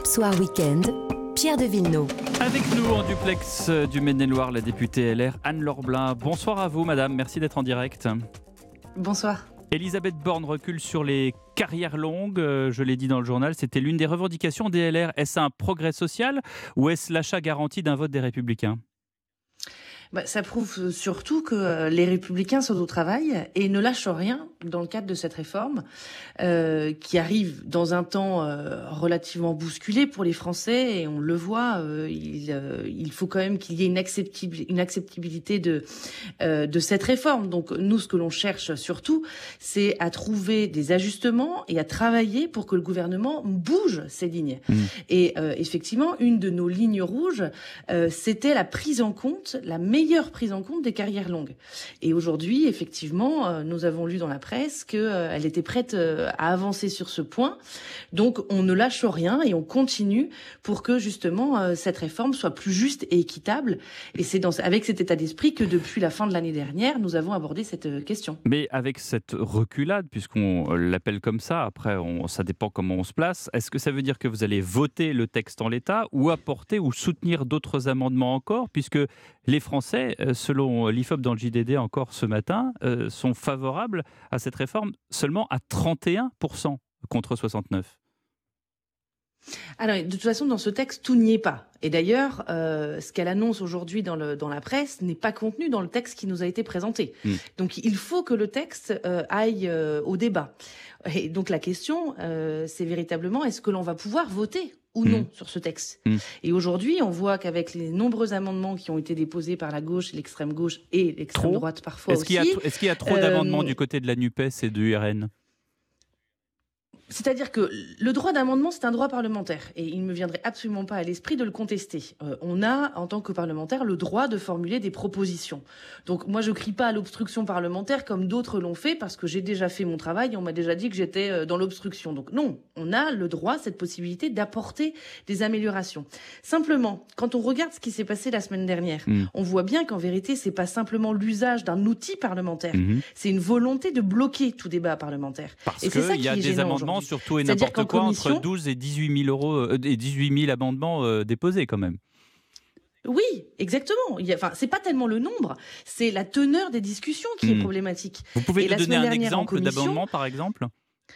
Europe Soir Weekend, Pierre de Villeneuve. Avec nous en duplex euh, du Maine-et-Loire, la députée LR Anne-Laure Blin. Bonsoir à vous, madame. Merci d'être en direct. Bonsoir. Elisabeth Borne recule sur les carrières longues. euh, Je l'ai dit dans le journal, c'était l'une des revendications des LR. Est-ce un progrès social ou est-ce l'achat garanti d'un vote des Républicains? Bah, ça prouve surtout que euh, les républicains sont au travail et ne lâchent rien dans le cadre de cette réforme euh, qui arrive dans un temps euh, relativement bousculé pour les Français et on le voit, euh, il, euh, il faut quand même qu'il y ait une, acceptabilité de, euh, de cette réforme. Donc nous, ce que l'on cherche surtout, c'est à trouver des ajustements et à travailler pour que le gouvernement bouge ces lignes. Mmh. Et euh, effectivement, une de nos lignes rouges, euh, c'était la prise en compte, la meilleure prise en compte des carrières longues. Et aujourd'hui, effectivement, euh, nous avons lu dans la presse qu'elle était prête euh, à avancer sur ce point. Donc, on ne lâche rien et on continue pour que justement euh, cette réforme soit plus juste et équitable. Et c'est dans, avec cet état d'esprit que depuis la fin de l'année dernière, nous avons abordé cette euh, question. Mais avec cette reculade, puisqu'on l'appelle comme ça, après on- ça dépend comment on se place, est-ce que ça veut dire que vous allez voter le texte en l'état ou apporter ou soutenir d'autres amendements encore, puisque les Français, euh, selon l'IFOP dans le JDD encore ce matin, euh, sont favorables à cette réforme seulement à 31% contre 69%. Alors, de toute façon, dans ce texte, tout n'y est pas. Et d'ailleurs, euh, ce qu'elle annonce aujourd'hui dans, le, dans la presse n'est pas contenu dans le texte qui nous a été présenté. Mm. Donc, il faut que le texte euh, aille euh, au débat. Et donc, la question, c'est véritablement, est-ce que l'on va pouvoir voter ou non Mm. sur ce texte? Mm. Et aujourd'hui, on voit qu'avec les nombreux amendements qui ont été déposés par la gauche, l'extrême gauche et l'extrême droite parfois Est-ce aussi, qu'il y, a- est-ce qu'il y a trop d'amendements du côté de la NUPES et du RN C'est-à-dire que le droit d'amendement, c'est un droit parlementaire et il ne me viendrait absolument pas à l'esprit de le contester. Euh, on a, en tant que parlementaire, le droit de formuler des propositions. Donc moi, je crie pas à l'obstruction parlementaire comme d'autres l'ont fait parce que j'ai déjà fait mon travail et on m'a déjà dit que j'étais euh, dans l'obstruction. Donc non, on a le droit, cette possibilité d'apporter des améliorations. Simplement, quand on regarde ce qui s'est passé la semaine dernière, Mm. on voit bien qu'en vérité, c'est pas simplement l'usage d'un outil parlementaire, Mhm. c'est une volonté de bloquer tout débat parlementaire. Parce Et c'est ça qu'il y a est des amendements aujourd'hui. sur tout et n'importe quoi entre commission- 12 et 18 000 euros euh, et 18 000 amendements euh, déposés quand même. Oui, exactement. Il y a- Enfin, c'est pas tellement le nombre, c'est la teneur des discussions qui est Hmm. problématique. Vous pouvez nous donner un exemple d'amendement par exemple?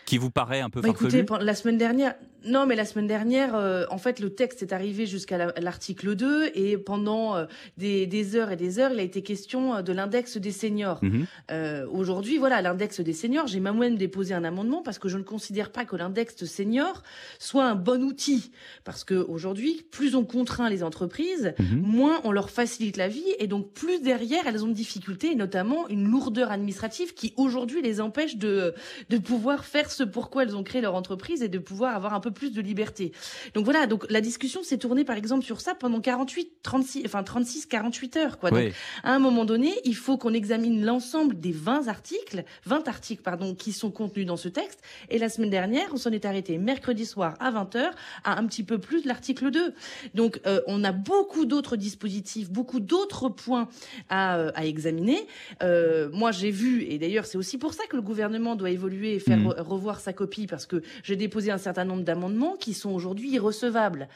Qui vous paraît un peu Bah, farfelu écoutez, la semaine dernière, non, mais la semaine dernière, euh, en fait, le texte est arrivé jusqu'à la- l'article 2 et pendant euh, des, des heures et des heures, il a été question euh, de l'index des seniors. Mhm. Euh, Aujourd'hui, voilà, l'index des seniors, j'ai même déposé un amendement parce que je ne considère pas que l'index senior soit un bon outil. Parce que aujourd'hui, plus on contraint les entreprises, Mhm. moins on leur facilite la vie et donc plus derrière elles ont de difficultés et notamment une lourdeur administrative qui aujourd'hui les empêche de, de pouvoir faire ce pourquoi elles ont créé leur entreprise et de pouvoir avoir un peu plus de liberté. Donc voilà, donc la discussion s'est tournée par exemple sur ça pendant 48, 36, enfin 36, 48 heures quoi. Donc à un moment donné, il faut qu'on examine l'ensemble des 20 articles, 20 articles pardon, qui sont contenus dans ce texte. Et la semaine dernière, on s'en est arrêté mercredi soir à 20h à un petit peu plus de l'article 2. Donc euh, on a beaucoup d'autres dispositifs, beaucoup d'autres points à, euh, à examiner. Euh, moi j'ai vu, et d'ailleurs c'est aussi pour ça que le gouvernement doit évoluer et faire Mhm. re- sa copie, parce que j'ai déposé un certain nombre d'amendements qui sont aujourd'hui irrecevables.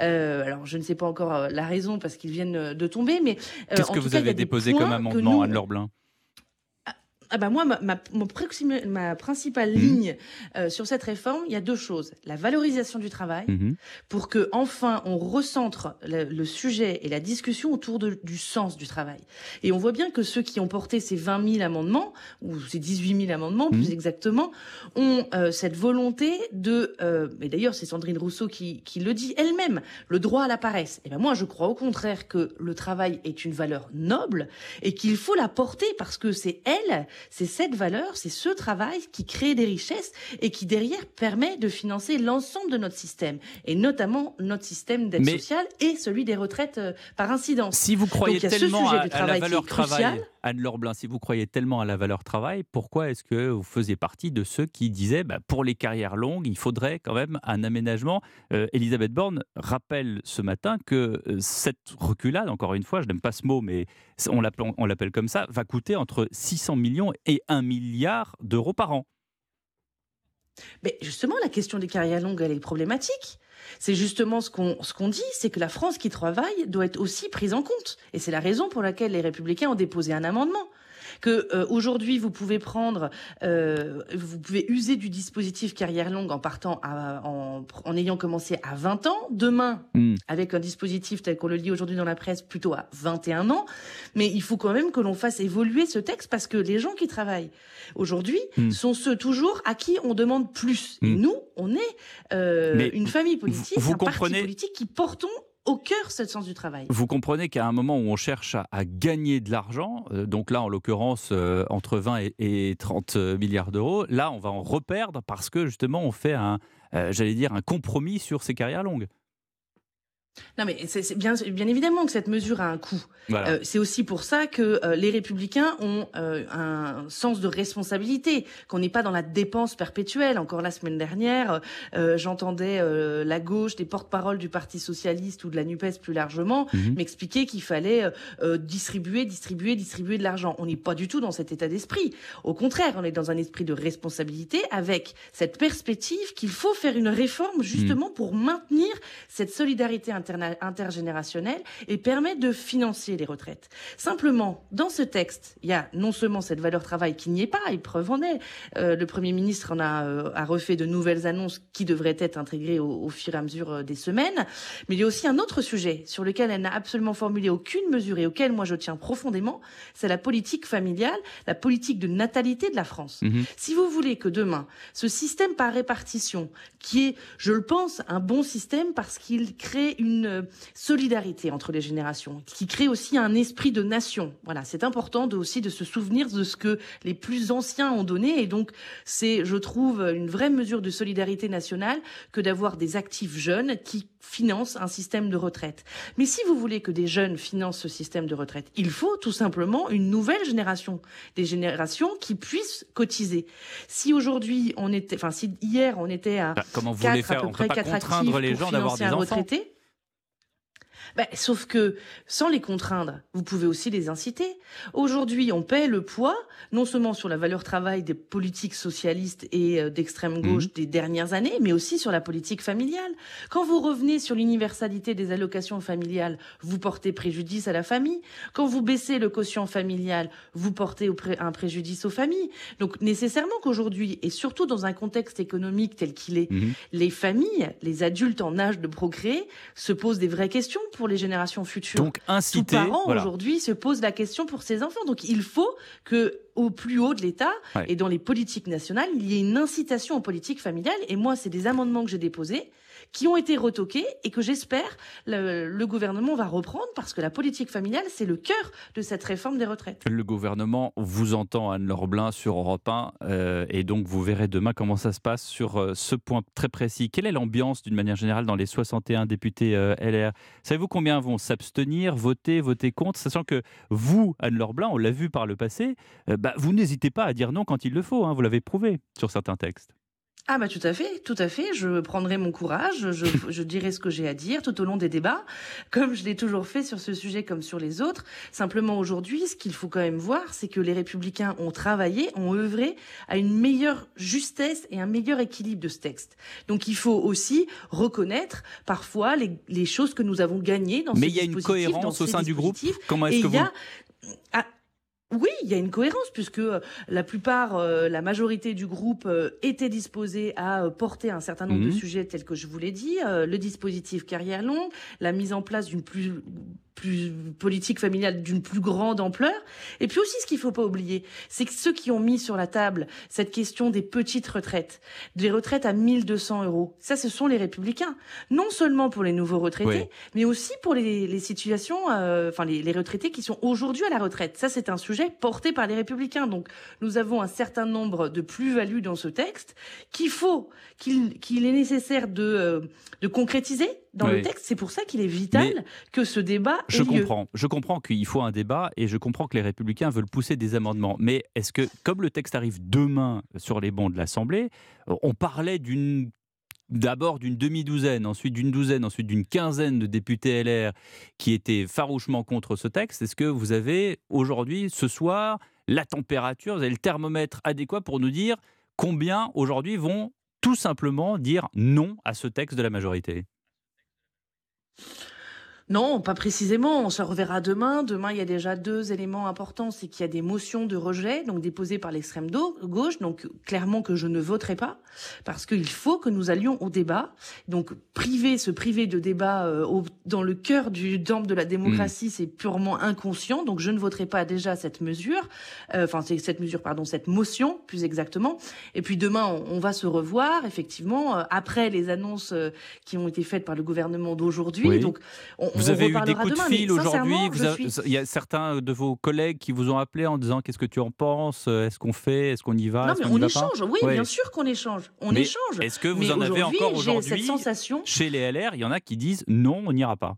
Euh, alors je ne sais pas encore euh, la raison parce qu'ils viennent euh, de tomber, mais Qu'est-ce que vous avez déposé comme amendement, nous- Anne-Laure Blin? Ah bah moi, ma, ma, mon ma principale Mhm. ligne euh, sur cette réforme, il y a deux choses. La valorisation du travail, Mhm. pour que enfin on recentre le, le sujet et la discussion autour de- du sens du travail. Et on voit bien que ceux qui ont porté ces 20 000 amendements, ou ces 18 000 amendements plus Mhm. exactement, ont euh, cette volonté de... Euh, et d'ailleurs c'est Sandrine Rousseau qui, qui le dit elle-même, le droit à la paresse. Et ben moi je crois au contraire que le travail est une valeur noble et qu'il faut la porter parce que c'est elle, c'est cette valeur, c'est ce travail qui crée des richesses et qui derrière permet de financer l'ensemble de notre système et notamment notre système d'aide sociale et celui des retraites euh, par incidence. Si vous croyez ce tellement sujet à, du à la travail qui valeur est crucial. Anne-Laure Blin, si vous croyez tellement à la valeur travail, pourquoi est-ce que vous faisiez partie de ceux qui disaient bah, pour les carrières longues, il faudrait quand même un aménagement? Euh, Elisabeth Borne rappelle ce matin que euh, cette reculade, encore une fois, je n'aime pas ce mot, mais on l'appelle comme ça, va coûter entre 600 millions et 1 milliard d'euros par an. Mais justement, la question des carrières longues, elle est problématique. C'est justement ce qu'on ce qu'on dit, c'est que la France qui travaille doit être aussi prise en compte. Et c'est la raison pour laquelle les Républicains ont déposé un amendement que euh, aujourd'hui vous pouvez prendre, euh, vous pouvez user du dispositif carrière longue en partant en, en, ayant commencé à 20 ans, demain hmm. avec un dispositif tel qu'on le lit aujourd'hui dans la presse plutôt à 21 ans, mais il faut quand même que l'on fasse évoluer ce texte parce que les gens qui travaillent aujourd'hui hmm. sont ceux toujours à qui on demande plus. Et hmm. nous, on est euh, une famille politique, vous, un parti politique qui portons au cœur ce sens du travail. Vous comprenez qu'à un moment où on cherche à, gagner de l'argent, euh, donc là en l'occurrence euh, entre 20 et, 30 euh, milliards d'euros, là on va en reperdre parce que justement on fait un, j'allais dire, un compromis sur ces carrières longues. Non, mais c'est bien, bien évidemment que cette mesure a un coût. Euh, c'est aussi pour ça que euh, les républicains ont euh, un sens de responsabilité, qu'on n'est pas dans la dépense perpétuelle. Encore la semaine dernière, j'entendais la gauche, des porte-paroles du Parti socialiste ou de la NUPES plus largement, mhm. m'expliquer qu'il fallait distribuer, distribuer, distribuer de l'argent. On n'est pas du tout dans cet état d'esprit. Au contraire, on est dans un esprit de responsabilité avec cette perspective qu'il faut faire une réforme justement mhm. pour maintenir cette solidarité intergénérationnelle et permettre de financer les retraites. Simplement, dans ce texte, il y a non seulement cette valeur travail qui n'y est pas, et preuve en est, euh, le Premier ministre en a, euh, a, refait de nouvelles annonces qui devraient être intégrées au, fur et à mesure euh, des semaines, mais il y a aussi un autre sujet sur lequel elle n'a absolument formulé aucune mesure et auquel moi je tiens profondément, c'est la politique familiale, la politique de natalité de la France. Mhm. Si vous voulez que demain, ce système par répartition, qui est, je le pense, un bon système parce qu'il crée une une solidarité entre les générations, qui crée aussi un esprit de nation. Voilà, c'est important de, aussi de se souvenir de ce que les plus anciens ont donné, et donc c'est, je trouve, une vraie mesure de solidarité nationale que d'avoir des actifs jeunes qui financent un système de retraite. Mais si vous voulez que des jeunes financent ce système de retraite, il faut tout simplement une nouvelle génération, des générations qui puissent cotiser. Si aujourd'hui on était, enfin si hier on était à bah, comment vous 4, faire, à peu près 4 actifs les gens d'avoir des retraités, bah, sauf que sans les contraindre, vous pouvez aussi les inciter. Aujourd'hui, on paie le poids, non seulement sur la valeur travail des politiques socialistes et euh, d'extrême gauche mmh. des dernières années, mais aussi sur la politique familiale. Quand vous revenez sur l'universalité des allocations familiales, vous portez préjudice à la famille. Quand vous baissez le quotient familial, vous portez un préjudice aux familles. Donc nécessairement qu'aujourd'hui, et surtout dans un contexte économique tel qu'il est, mmh. les familles, les adultes en âge de procréer, se posent des vraies questions pour les générations futures. Donc inciter. Tout parent aujourd'hui se pose la question pour ses enfants. Donc il faut que au plus haut de l'État et dans les politiques nationales, il y ait une incitation aux politiques familiales. Et moi, c'est des amendements que j'ai déposés qui ont été retoqués et que j'espère le, gouvernement va reprendre parce que la politique familiale, c'est le cœur de cette réforme des retraites. Le gouvernement vous entend, Anne-Laure Blin, sur Europe 1, euh, et donc vous verrez demain comment ça se passe sur euh, ce point très précis. Quelle est l'ambiance d'une manière générale dans les 61 députés euh, LR Savez-vous combien vont s'abstenir, voter, voter contre, sachant que vous, Anne-Laure Blin, on l'a vu par le passé, bah, vous n'hésitez pas à dire non quand il le faut, hein, vous l'avez prouvé sur certains textes. Ah bah tout à fait, tout à fait. Je prendrai mon courage, je, je dirai ce que j'ai à dire tout au long des débats, comme je l'ai toujours fait sur ce sujet comme sur les autres. Simplement aujourd'hui, ce qu'il faut quand même voir, c'est que les républicains ont travaillé, ont œuvré à une meilleure justesse et un meilleur équilibre de ce texte. Donc il faut aussi reconnaître parfois les, les choses que nous avons gagnées dans Mais ce dispositif. Mais il y a une cohérence au sein du groupe. Comment est-ce que vous... Ah, oui, il y a une cohérence puisque euh, la plupart, euh, la majorité du groupe euh, était disposée à porter un certain nombre de mmh. sujets tels que je vous l'ai dit, le dispositif carrière longue, la mise en place d'une plus plus politique familiale d'une plus grande ampleur. Et puis aussi, ce qu'il faut pas oublier, c'est que ceux qui ont mis sur la table cette question des petites retraites, des retraites à 1200 euros, ça, ce sont les républicains. Non seulement pour les nouveaux retraités, mais aussi pour les, les situations, euh, enfin les, les, retraités qui sont aujourd'hui à la retraite. Ça, c'est un sujet porté par les républicains. Donc, nous avons un certain nombre de plus-values dans ce texte qu'il faut, qu'il qu'il est nécessaire de, euh, de concrétiser dans le texte. C'est pour ça qu'il est vital que ce débat je comprends. Je comprends qu'il faut un débat et je comprends que les Républicains veulent pousser des amendements. Mais est-ce que, comme le texte arrive demain sur les bancs de l'Assemblée, euh, on parlait d'une d'abord d'une demi-douzaine, ensuite d'une douzaine, ensuite d'une quinzaine de députés LR qui étaient farouchement contre ce texte. Est-ce que vous avez aujourd'hui, ce soir, la température, vous avez le thermomètre adéquat pour nous dire combien aujourd'hui vont tout simplement dire non à ce texte de la majorité? Non, pas précisément. On se reverra demain. Demain, il y a déjà deux éléments importants. C'est qu'il y a des motions de rejet, donc déposées par l'extrême gauche. Donc, clairement que je ne voterai pas. Parce qu'il faut que nous allions au débat. Donc, priver, se priver de débat euh, dans le cœur du temple de la démocratie, mmh. c'est purement inconscient. Donc, je ne voterai pas déjà cette mesure. Euh, enfin, c'est cette mesure, pardon, cette motion, plus exactement. Et puis, demain, on, va se revoir, effectivement, euh, après les annonces qui ont été faites par le gouvernement d'aujourd'hui. Donc, on, vous avez eu des coups de fil aujourd'hui. Il y a certains de vos collègues qui vous ont appelé en disant qu'est-ce que tu en penses Est-ce qu'on fait Est-ce qu'on y va Non, mais on, échange. Oui, bien sûr qu'on échange. On échange. Est-ce que vous en avez encore aujourd'hui Chez les LR, il y en a qui disent non, on n'ira pas.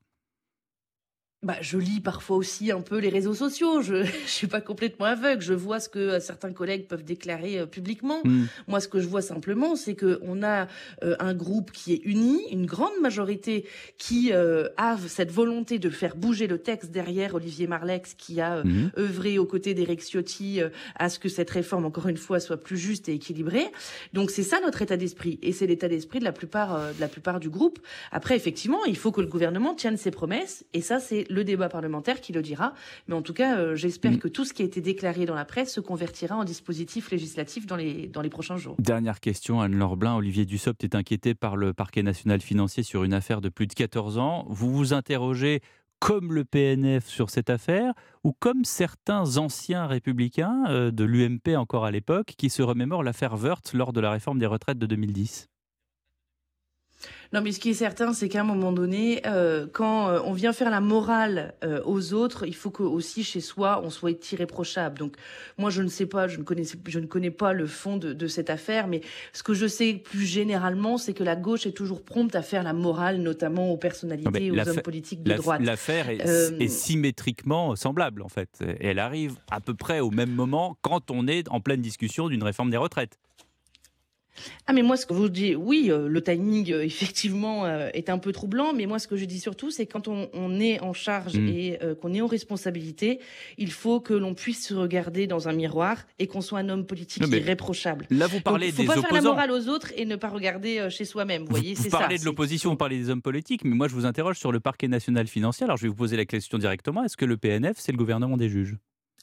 Bah, je lis parfois aussi un peu les réseaux sociaux. Je ne suis pas complètement aveugle. Je vois ce que euh, certains collègues peuvent déclarer euh, publiquement. Hmm. Moi, ce que je vois simplement, c'est qu'on a euh, un groupe qui est uni, une grande majorité qui a cette volonté de faire bouger le texte derrière Olivier Marlex, qui a hmm. œuvré aux côtés d'Eric Ciotti à ce que cette réforme, encore une fois, soit plus juste et équilibrée. Donc, c'est ça notre état d'esprit. Et c'est l'état d'esprit de la plupart, de la plupart du groupe. Après, effectivement, il faut que le gouvernement tienne ses promesses. Et ça, c'est le débat parlementaire qui le dira. Mais en tout cas, euh, j'espère mm. que tout ce qui a été déclaré dans la presse se convertira en dispositif législatif dans les, dans les prochains jours. Dernière question, Anne-Laure Blin. Olivier Dussopt est inquiété par le parquet national financier sur une affaire de plus de 14 ans. Vous vous interrogez comme le PNF sur cette affaire ou comme certains anciens républicains euh, de l'UMP encore à l'époque qui se remémorent l'affaire Wörth lors de la réforme des retraites de 2010 non, mais ce qui est certain, c'est qu'à un moment donné, euh, quand euh, on vient faire la morale euh, aux autres, il faut que aussi chez soi, on soit irréprochable. Donc, moi, je ne sais pas, je ne connais, je ne connais pas le fond de, de cette affaire, mais ce que je sais plus généralement, c'est que la gauche est toujours prompte à faire la morale, notamment aux personnalités, aux hommes politiques de droite. L'affaire est, est, symétriquement semblable, en fait. Et elle arrive à peu près au même moment quand on est en pleine discussion d'une réforme des retraites. Ah mais moi ce que vous dites, oui, euh, le timing euh, effectivement euh, est un peu troublant, mais moi ce que je dis surtout, c'est quand on, est en charge mm. et qu'on est en responsabilité, il faut que l'on puisse se regarder dans un miroir et qu'on soit un homme politique irréprochable. Là vous parlez faut des pas faire la morale aux autres et ne pas regarder chez soi-même. Vous, voyez, vous parlez de l'opposition, vous parlez des hommes politiques, mais moi je vous interroge sur le parquet national financier. Alors je vais vous poser la question directement. Est-ce que le PNF c'est le gouvernement des juges?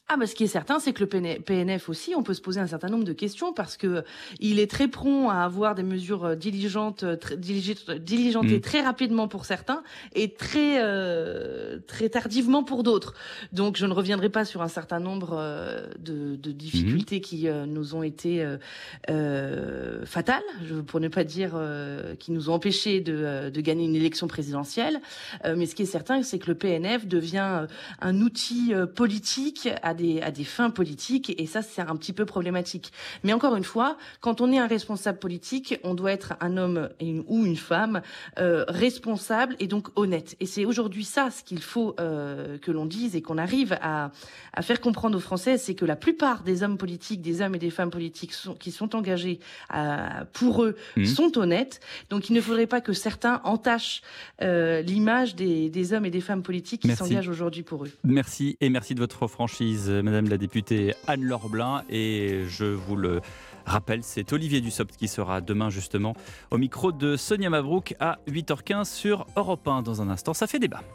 Ah bah ce qui est certain, c'est que le PNF aussi, on peut se poser un certain nombre de questions parce que il est très prompt à avoir des mesures euh, diligentes, euh, très, diligentées mm. très rapidement pour certains et très euh, très tardivement pour d'autres. Donc je ne reviendrai pas sur un certain nombre de, de, difficultés mm. qui nous ont été euh, fatales, pour ne pas dire qui nous ont empêchés de, de, gagner une élection présidentielle. mais ce qui est certain, c'est que le PNF devient un outil politique à à des, fins politiques et ça c'est un petit peu problématique. Mais encore une fois, quand on est un responsable politique, on doit être un homme ou une femme euh, responsable et donc honnête. Et c'est aujourd'hui ça ce qu'il faut euh, que l'on dise et qu'on arrive à, faire comprendre aux Français, c'est que la plupart des hommes politiques, des hommes et des femmes politiques qui sont engagés euh, pour eux mmh. sont honnêtes. Donc il ne faudrait pas que certains entachent l'image des, des, hommes et des femmes politiques qui s'engagent aujourd'hui pour eux. Merci et merci de votre franchise. Madame la députée Anne-Laure Blin. Et je vous le rappelle, c'est Olivier Dussopt qui sera demain justement au micro de Sonia Mabrouk à 8h15 sur Europe 1 dans un instant. Ça fait débat.